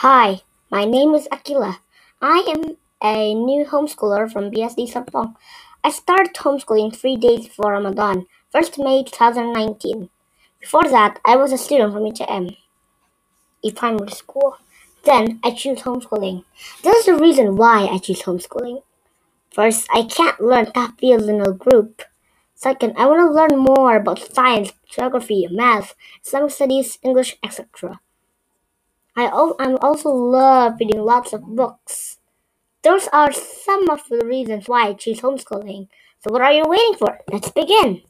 Hi, my name is Akila. I am a new homeschooler from BSD Serpong. I started homeschooling three days before Ramadan, 1st May 2019. Before that, I was a student from UTM, a primary school. Then I choose homeschooling. This is the reason why I choose homeschooling. First, I can't learn tahfiz in a group. Second, I want to learn more about science, geography, math, Islamic studies, English, etc. I I'm also love reading lots of books. Those are some of the reasons why I choose homeschooling. So what are you waiting for? Let's begin.